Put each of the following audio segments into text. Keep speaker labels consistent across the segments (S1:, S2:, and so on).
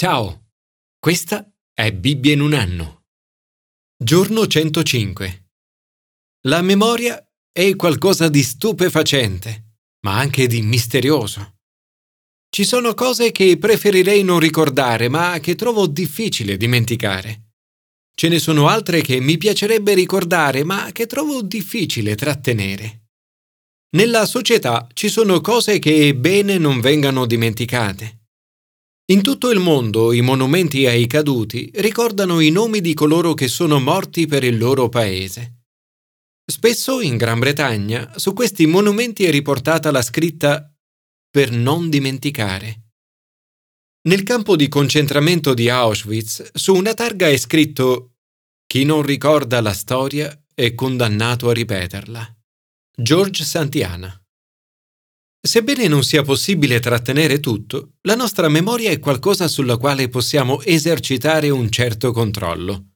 S1: Ciao, questa è Bibbia in un anno. Giorno 105. La memoria è qualcosa di stupefacente, ma anche di misterioso. Ci sono cose che preferirei non ricordare, ma che trovo difficile dimenticare. Ce ne sono altre che mi piacerebbe ricordare, ma che trovo difficile trattenere. Nella società ci sono cose che è bene non vengano dimenticate. In tutto il mondo i monumenti ai caduti ricordano i nomi di coloro che sono morti per il loro paese. Spesso in Gran Bretagna su questi monumenti è riportata la scritta per non dimenticare. Nel campo di concentramento di Auschwitz su una targa è scritto Chi non ricorda la storia è condannato a ripeterla. George Santiana. Sebbene non sia possibile trattenere tutto, la nostra memoria è qualcosa sulla quale possiamo esercitare un certo controllo.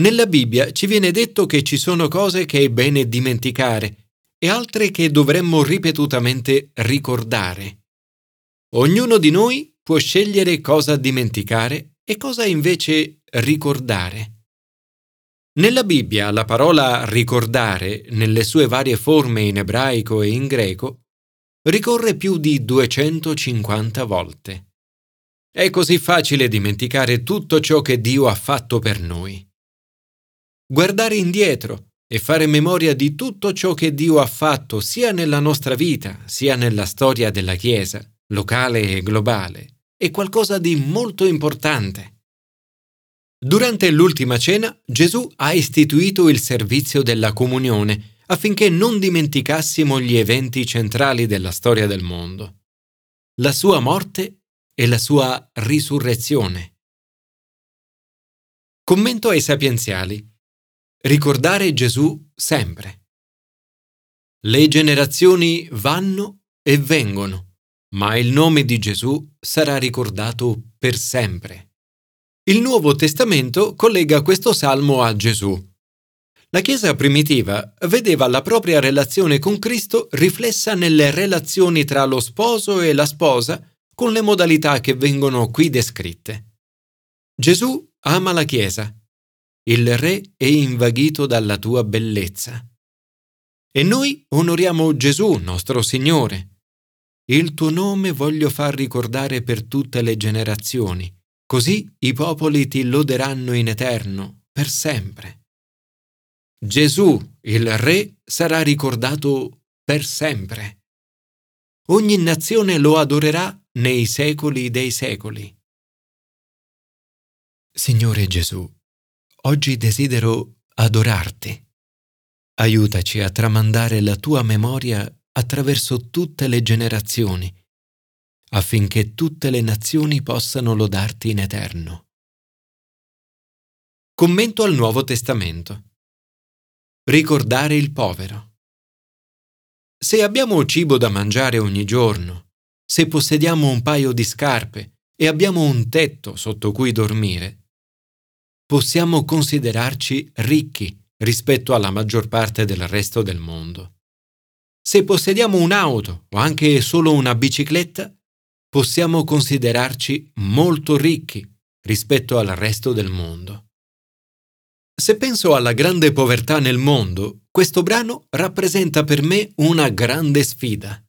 S1: Nella Bibbia ci viene detto che ci sono cose che è bene dimenticare e altre che dovremmo ripetutamente ricordare. Ognuno di noi può scegliere cosa dimenticare e cosa invece ricordare. Nella Bibbia la parola ricordare, nelle sue varie forme in ebraico e in greco, ricorre più di 250 volte. È così facile dimenticare tutto ciò che Dio ha fatto per noi. Guardare indietro e fare memoria di tutto ciò che Dio ha fatto sia nella nostra vita, sia nella storia della Chiesa, locale e globale, è qualcosa di molto importante. Durante l'ultima cena Gesù ha istituito il servizio della comunione affinché non dimenticassimo gli eventi centrali della storia del mondo, la sua morte e la sua risurrezione. Commento ai sapienziali. Ricordare Gesù sempre. Le generazioni vanno e vengono, ma il nome di Gesù sarà ricordato per sempre. Il Nuovo Testamento collega questo salmo a Gesù. La Chiesa primitiva vedeva la propria relazione con Cristo riflessa nelle relazioni tra lo sposo e la sposa con le modalità che vengono qui descritte. Gesù ama la Chiesa. Il Re è invaghito dalla tua bellezza. E noi onoriamo Gesù, nostro Signore. Il tuo nome voglio far ricordare per tutte le generazioni Così i popoli ti loderanno in eterno, per sempre. Gesù, il Re, sarà ricordato per sempre. Ogni nazione lo adorerà nei secoli dei secoli. Signore Gesù, oggi desidero adorarti. Aiutaci a tramandare la tua memoria attraverso tutte le generazioni affinché tutte le nazioni possano lodarti in eterno. Commento al Nuovo Testamento. Ricordare il povero. Se abbiamo cibo da mangiare ogni giorno, se possediamo un paio di scarpe e abbiamo un tetto sotto cui dormire, possiamo considerarci ricchi rispetto alla maggior parte del resto del mondo. Se possediamo un'auto o anche solo una bicicletta, possiamo considerarci molto ricchi rispetto al resto del mondo. Se penso alla grande povertà nel mondo, questo brano rappresenta per me una grande sfida.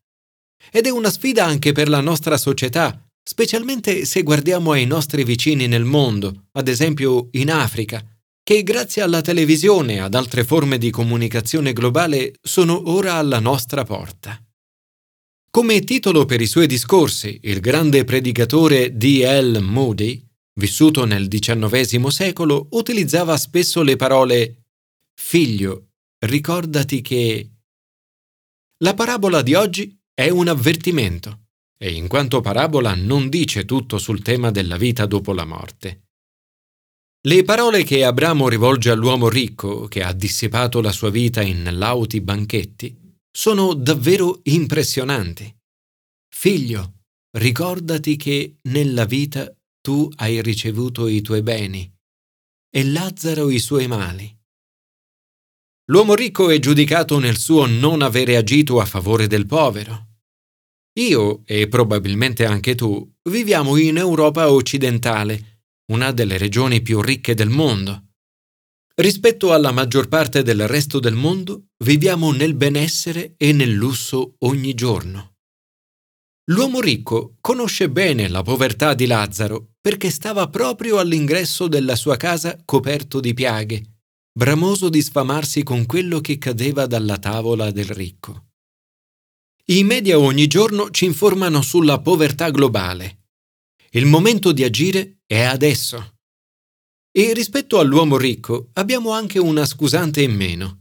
S1: Ed è una sfida anche per la nostra società, specialmente se guardiamo ai nostri vicini nel mondo, ad esempio in Africa, che grazie alla televisione e ad altre forme di comunicazione globale sono ora alla nostra porta. Come titolo per i suoi discorsi, il grande predicatore D. L. Moody, vissuto nel XIX secolo, utilizzava spesso le parole Figlio, ricordati che... La parabola di oggi è un avvertimento e in quanto parabola non dice tutto sul tema della vita dopo la morte. Le parole che Abramo rivolge all'uomo ricco che ha dissipato la sua vita in lauti banchetti sono davvero impressionanti. Figlio, ricordati che nella vita tu hai ricevuto i tuoi beni e Lazzaro i suoi mali. L'uomo ricco è giudicato nel suo non avere agito a favore del povero. Io, e probabilmente anche tu, viviamo in Europa occidentale, una delle regioni più ricche del mondo. Rispetto alla maggior parte del resto del mondo, viviamo nel benessere e nel lusso ogni giorno. L'uomo ricco conosce bene la povertà di Lazzaro perché stava proprio all'ingresso della sua casa coperto di piaghe, bramoso di sfamarsi con quello che cadeva dalla tavola del ricco. I media ogni giorno ci informano sulla povertà globale. Il momento di agire è adesso. E rispetto all'uomo ricco abbiamo anche una scusante in meno.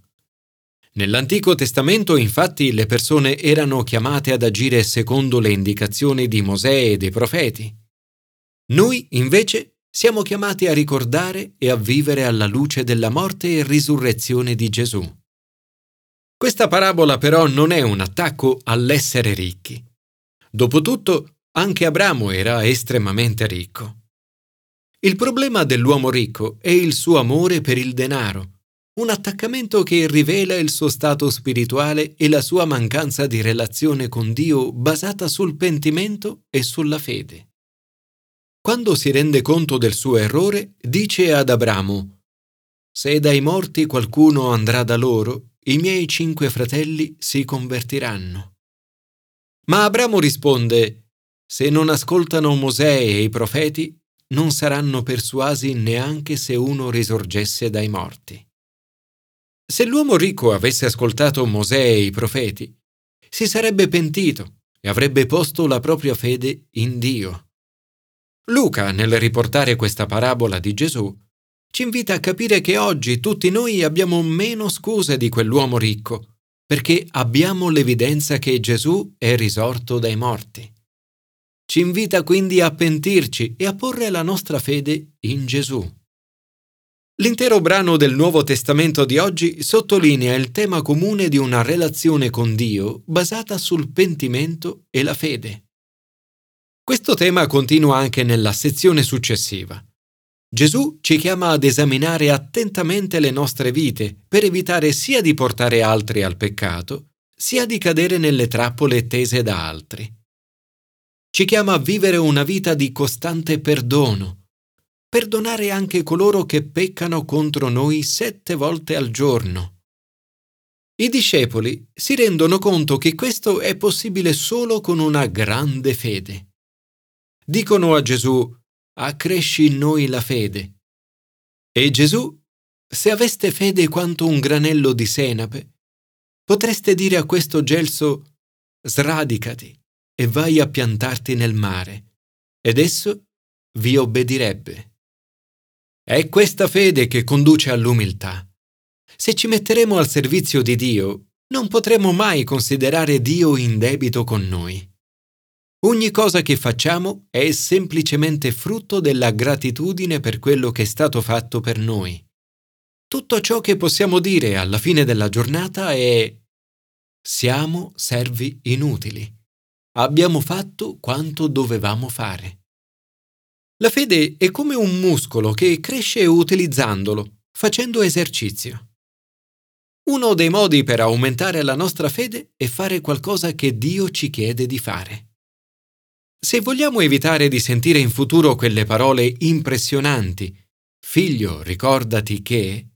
S1: Nell'Antico Testamento infatti le persone erano chiamate ad agire secondo le indicazioni di Mosè e dei profeti. Noi invece siamo chiamati a ricordare e a vivere alla luce della morte e risurrezione di Gesù. Questa parabola però non è un attacco all'essere ricchi. Dopotutto, anche Abramo era estremamente ricco. Il problema dell'uomo ricco è il suo amore per il denaro, un attaccamento che rivela il suo stato spirituale e la sua mancanza di relazione con Dio basata sul pentimento e sulla fede. Quando si rende conto del suo errore, dice ad Abramo, Se dai morti qualcuno andrà da loro, i miei cinque fratelli si convertiranno. Ma Abramo risponde, Se non ascoltano Mosè e i profeti, non saranno persuasi neanche se uno risorgesse dai morti. Se l'uomo ricco avesse ascoltato Mosè e i profeti, si sarebbe pentito e avrebbe posto la propria fede in Dio. Luca, nel riportare questa parabola di Gesù, ci invita a capire che oggi tutti noi abbiamo meno scuse di quell'uomo ricco, perché abbiamo l'evidenza che Gesù è risorto dai morti. Ci invita quindi a pentirci e a porre la nostra fede in Gesù. L'intero brano del Nuovo Testamento di oggi sottolinea il tema comune di una relazione con Dio basata sul pentimento e la fede. Questo tema continua anche nella sezione successiva. Gesù ci chiama ad esaminare attentamente le nostre vite per evitare sia di portare altri al peccato, sia di cadere nelle trappole tese da altri ci chiama a vivere una vita di costante perdono, perdonare anche coloro che peccano contro noi sette volte al giorno. I discepoli si rendono conto che questo è possibile solo con una grande fede. Dicono a Gesù, accresci in noi la fede. E Gesù, se aveste fede quanto un granello di senape, potreste dire a questo gelso, sradicati e vai a piantarti nel mare, ed esso vi obbedirebbe. È questa fede che conduce all'umiltà. Se ci metteremo al servizio di Dio, non potremo mai considerare Dio in debito con noi. Ogni cosa che facciamo è semplicemente frutto della gratitudine per quello che è stato fatto per noi. Tutto ciò che possiamo dire alla fine della giornata è siamo servi inutili. Abbiamo fatto quanto dovevamo fare. La fede è come un muscolo che cresce utilizzandolo, facendo esercizio. Uno dei modi per aumentare la nostra fede è fare qualcosa che Dio ci chiede di fare. Se vogliamo evitare di sentire in futuro quelle parole impressionanti, figlio, ricordati che,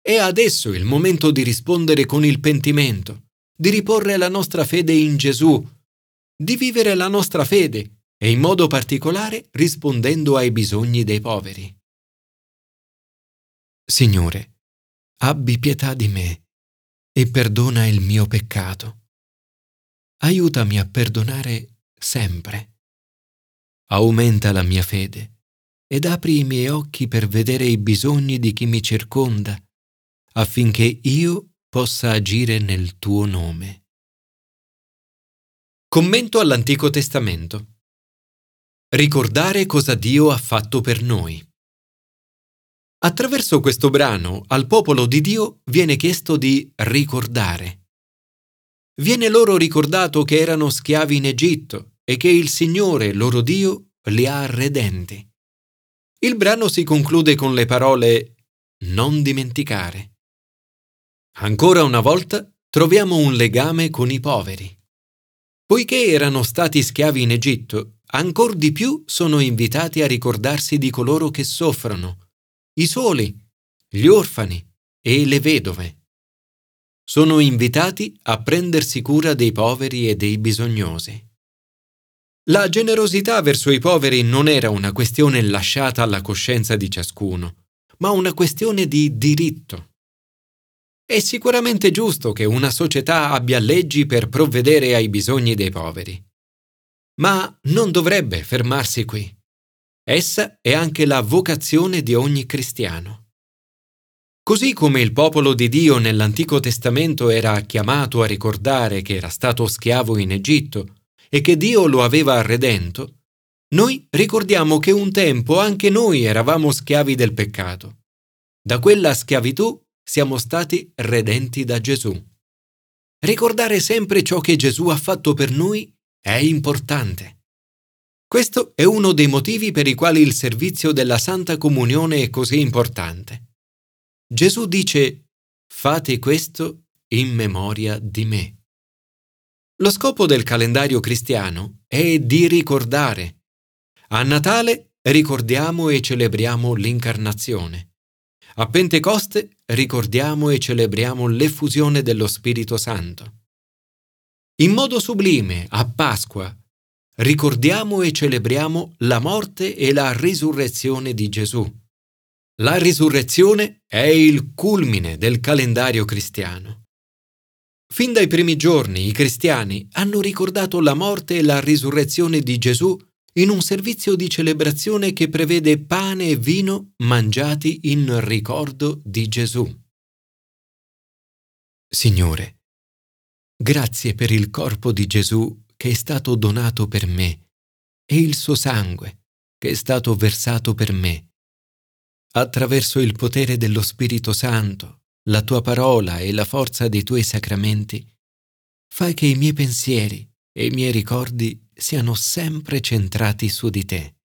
S1: è adesso il momento di rispondere con il pentimento, di riporre la nostra fede in Gesù di vivere la nostra fede e in modo particolare rispondendo ai bisogni dei poveri. Signore, abbi pietà di me e perdona il mio peccato. Aiutami a perdonare sempre. Aumenta la mia fede ed apri i miei occhi per vedere i bisogni di chi mi circonda, affinché io possa agire nel tuo nome. Commento all'Antico Testamento. Ricordare cosa Dio ha fatto per noi. Attraverso questo brano al popolo di Dio viene chiesto di ricordare. Viene loro ricordato che erano schiavi in Egitto e che il Signore, loro Dio, li ha redenti. Il brano si conclude con le parole non dimenticare. Ancora una volta troviamo un legame con i poveri. Poiché erano stati schiavi in Egitto, ancor di più sono invitati a ricordarsi di coloro che soffrono, i soli, gli orfani e le vedove. Sono invitati a prendersi cura dei poveri e dei bisognosi. La generosità verso i poveri non era una questione lasciata alla coscienza di ciascuno, ma una questione di diritto. È sicuramente giusto che una società abbia leggi per provvedere ai bisogni dei poveri. Ma non dovrebbe fermarsi qui. Essa è anche la vocazione di ogni cristiano. Così come il popolo di Dio nell'Antico Testamento era chiamato a ricordare che era stato schiavo in Egitto e che Dio lo aveva redento, noi ricordiamo che un tempo anche noi eravamo schiavi del peccato. Da quella schiavitù siamo stati redenti da Gesù. Ricordare sempre ciò che Gesù ha fatto per noi è importante. Questo è uno dei motivi per i quali il servizio della Santa Comunione è così importante. Gesù dice, fate questo in memoria di me. Lo scopo del calendario cristiano è di ricordare. A Natale ricordiamo e celebriamo l'incarnazione. A Pentecoste ricordiamo e celebriamo l'effusione dello Spirito Santo. In modo sublime, a Pasqua, ricordiamo e celebriamo la morte e la risurrezione di Gesù. La risurrezione è il culmine del calendario cristiano. Fin dai primi giorni i cristiani hanno ricordato la morte e la risurrezione di Gesù in un servizio di celebrazione che prevede pane e vino mangiati in ricordo di Gesù. Signore, grazie per il corpo di Gesù che è stato donato per me e il suo sangue che è stato versato per me. Attraverso il potere dello Spirito Santo, la tua parola e la forza dei tuoi sacramenti, fai che i miei pensieri e i miei ricordi siano sempre centrati su di te.